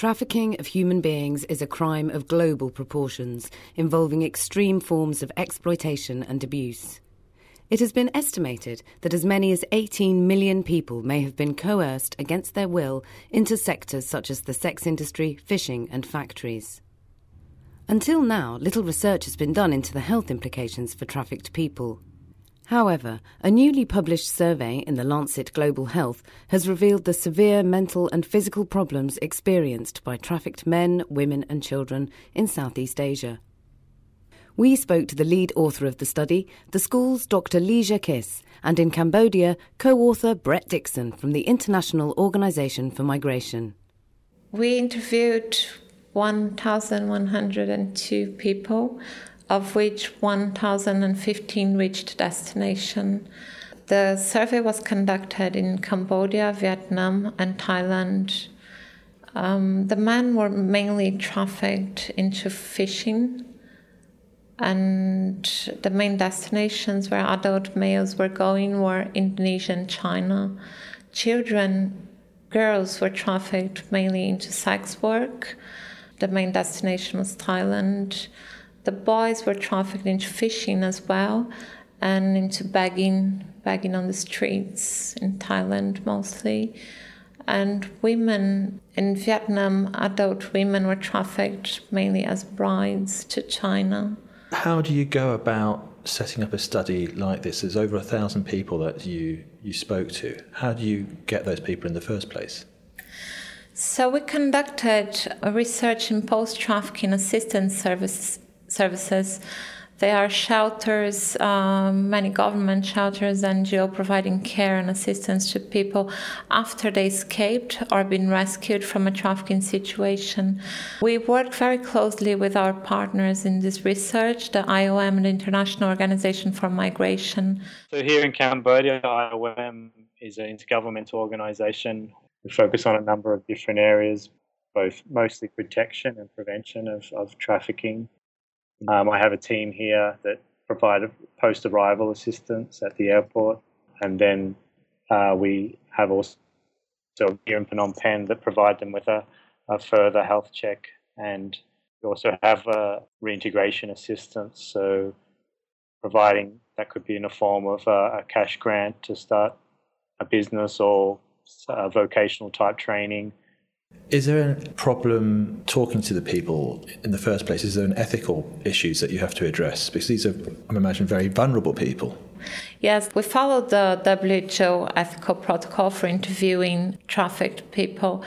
Trafficking of human beings is a crime of global proportions, involving extreme forms of exploitation and abuse. It has been estimated that as many as 18 million people may have been coerced against their will into sectors such as the sex industry, fishing, and factories. Until now, little research has been done into the health implications for trafficked people. However, a newly published survey in the Lancet Global Health has revealed the severe mental and physical problems experienced by trafficked men, women, and children in Southeast Asia. We spoke to the lead author of the study, the school's Dr. Ligia Kiss, and in Cambodia, co author Brett Dickson from the International Organization for Migration. We interviewed 1,102 people of which 1,015 reached destination. The survey was conducted in Cambodia, Vietnam, and Thailand. Um, the men were mainly trafficked into fishing, and the main destinations where adult males were going were Indonesia and China. Children, girls were trafficked mainly into sex work. The main destination was Thailand. The boys were trafficked into fishing as well and into begging, begging on the streets in Thailand mostly. And women in Vietnam, adult women were trafficked mainly as brides to China. How do you go about setting up a study like this? There's over a thousand people that you, you spoke to. How do you get those people in the first place? So, we conducted a research in post trafficking assistance services services. There are shelters, um, many government shelters, NGO providing care and assistance to people after they escaped or been rescued from a trafficking situation. We work very closely with our partners in this research, the IOM the International Organization for Migration. So here in Cambodia, IOM is an intergovernmental organization. We focus on a number of different areas, both mostly protection and prevention of, of trafficking um, I have a team here that provide post arrival assistance at the airport, and then uh, we have also here in Phnom Penh that provide them with a, a further health check, and we also have a reintegration assistance. So providing that could be in the form of a, a cash grant to start a business or a vocational type training is there a problem talking to the people in the first place? Is there an ethical issues that you have to address? Because these are, I imagine, very vulnerable people. Yes, we follow the WHO ethical protocol for interviewing trafficked people.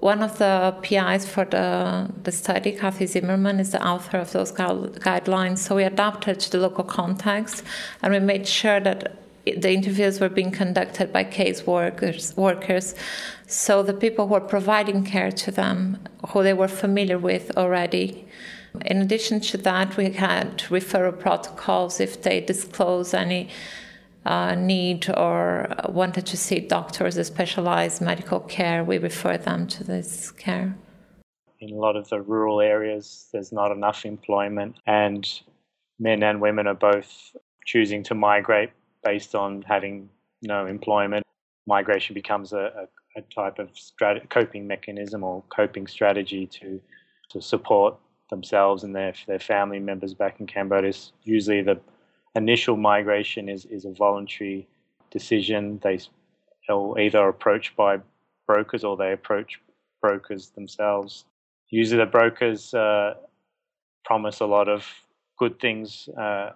One of the PIs for the, the study, Cathy Zimmerman, is the author of those guidelines. So we adapted to the local context and we made sure that the interviews were being conducted by case workers, workers. So the people who were providing care to them, who they were familiar with already. In addition to that, we had referral protocols if they disclose any uh, need or wanted to see doctors or specialized medical care, we refer them to this care. In a lot of the rural areas, there's not enough employment, and men and women are both choosing to migrate based on having no employment. Migration becomes a, a, a type of strat- coping mechanism or coping strategy to to support themselves and their their family members back in Cambodia. Usually, the initial migration is is a voluntary decision. They are either approached by brokers or they approach brokers themselves. Usually, the brokers uh, promise a lot of good things uh,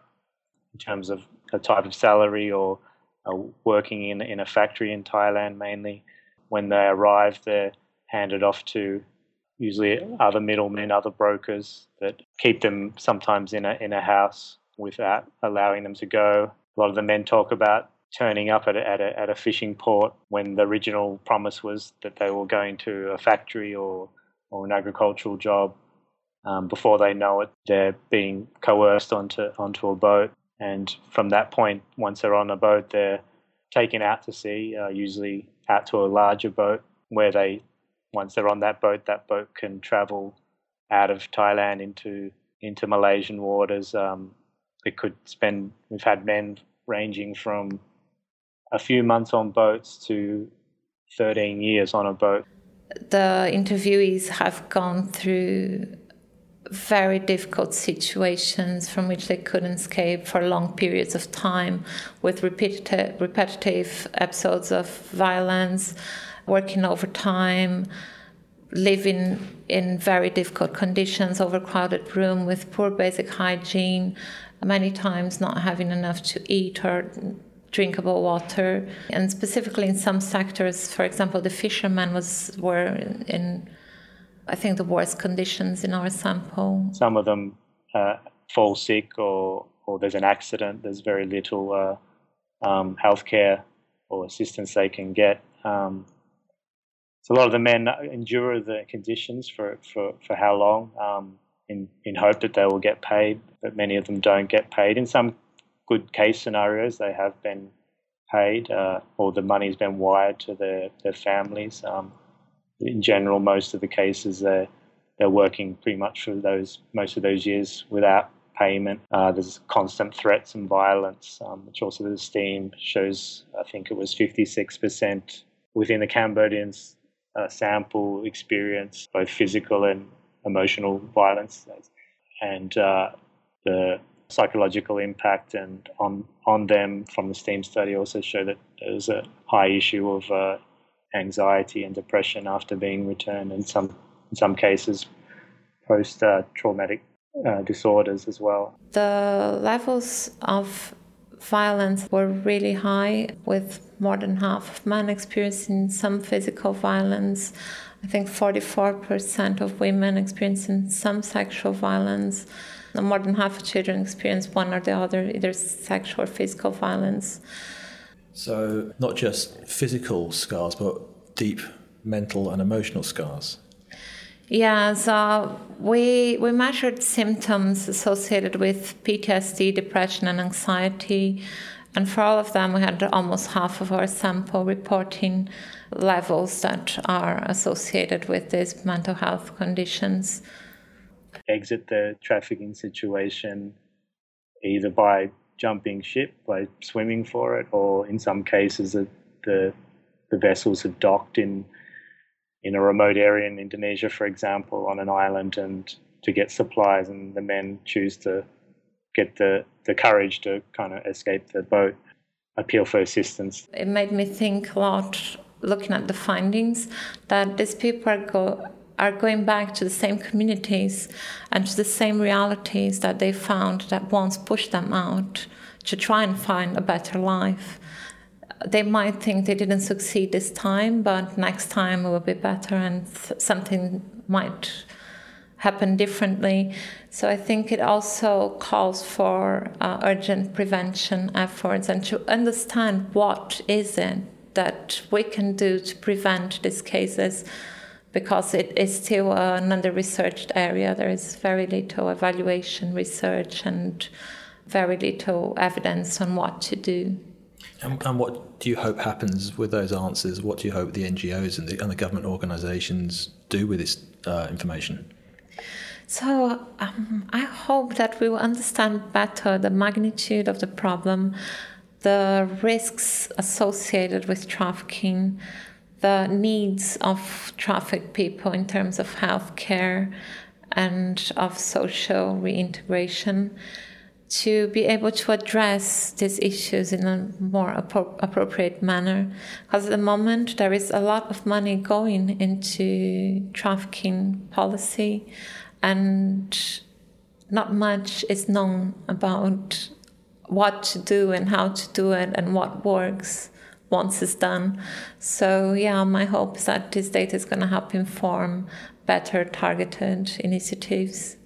in terms of a type of salary or uh, working in, in a factory in Thailand mainly. When they arrive, they're handed off to usually other middlemen, other brokers that keep them sometimes in a, in a house without allowing them to go. A lot of the men talk about turning up at a, at a, at a fishing port when the original promise was that they were going to a factory or, or an agricultural job. Um, before they know it, they're being coerced onto onto a boat and from that point, once they're on a boat, they're taken out to sea, uh, usually out to a larger boat where they, once they're on that boat, that boat can travel out of Thailand into into Malaysian waters. Um, they could spend. We've had men ranging from a few months on boats to 13 years on a boat. the interviewees have gone through very difficult situations from which they couldn't escape for long periods of time with repetitive, repetitive episodes of violence, working overtime, living in very difficult conditions, overcrowded room with poor basic hygiene, many times not having enough to eat or drinkable water. And specifically in some sectors, for example, the fishermen was were in I think the worst conditions in our sample. Some of them uh, fall sick or, or there's an accident. There's very little uh, um, healthcare or assistance they can get. Um, so a lot of the men endure the conditions for, for, for how long um, in, in hope that they will get paid, but many of them don't get paid. In some good case scenarios, they have been paid uh, or the money's been wired to their, their families. Um, in general, most of the cases they're they're working pretty much for those most of those years without payment. Uh, there's constant threats and violence, um, which also the STEAM shows. I think it was 56% within the Cambodians uh, sample experience both physical and emotional violence, and uh, the psychological impact and on on them from the STEAM study also show that there's a high issue of uh, anxiety and depression after being returned, and some in some cases, post uh, traumatic uh, disorders as well. The levels of violence were really high, with more than half of men experiencing some physical violence. I think 44% of women experiencing some sexual violence. More than half of children experience one or the other, either sexual or physical violence. So, not just physical scars, but deep mental and emotional scars. Yeah, so we we measured symptoms associated with PTSD, depression, and anxiety, and for all of them, we had almost half of our sample reporting levels that are associated with these mental health conditions. Exit the trafficking situation either by jumping ship by swimming for it, or in some cases the the, the vessels have docked in in a remote area in Indonesia, for example, on an island, and to get supplies, and the men choose to get the the courage to kind of escape the boat, appeal for assistance. It made me think a lot, looking at the findings, that these people go are going back to the same communities and to the same realities that they found that once pushed them out to try and find a better life. They might think they didn't succeed this time, but next time it will be better and something might happen differently. So I think it also calls for uh, urgent prevention efforts and to understand what is it that we can do to prevent these cases because it is still an under researched area. There is very little evaluation research and very little evidence on what to do. And, and, what do you hope happens with those answers? What do you hope the NGOs and the, and the government organisations do with this uh, information? So um, I hope that we will understand better the magnitude of the problem, the risks associated with trafficking, the needs of trafficked people in terms of health care and of social reintegration to be able to address these issues in a more appro- appropriate manner. Because at the moment, there is a lot of money going into trafficking policy, and not much is known about what to do and how to do it and what works once it's done. So, yeah, my hope is that this data is going to help inform better targeted initiatives.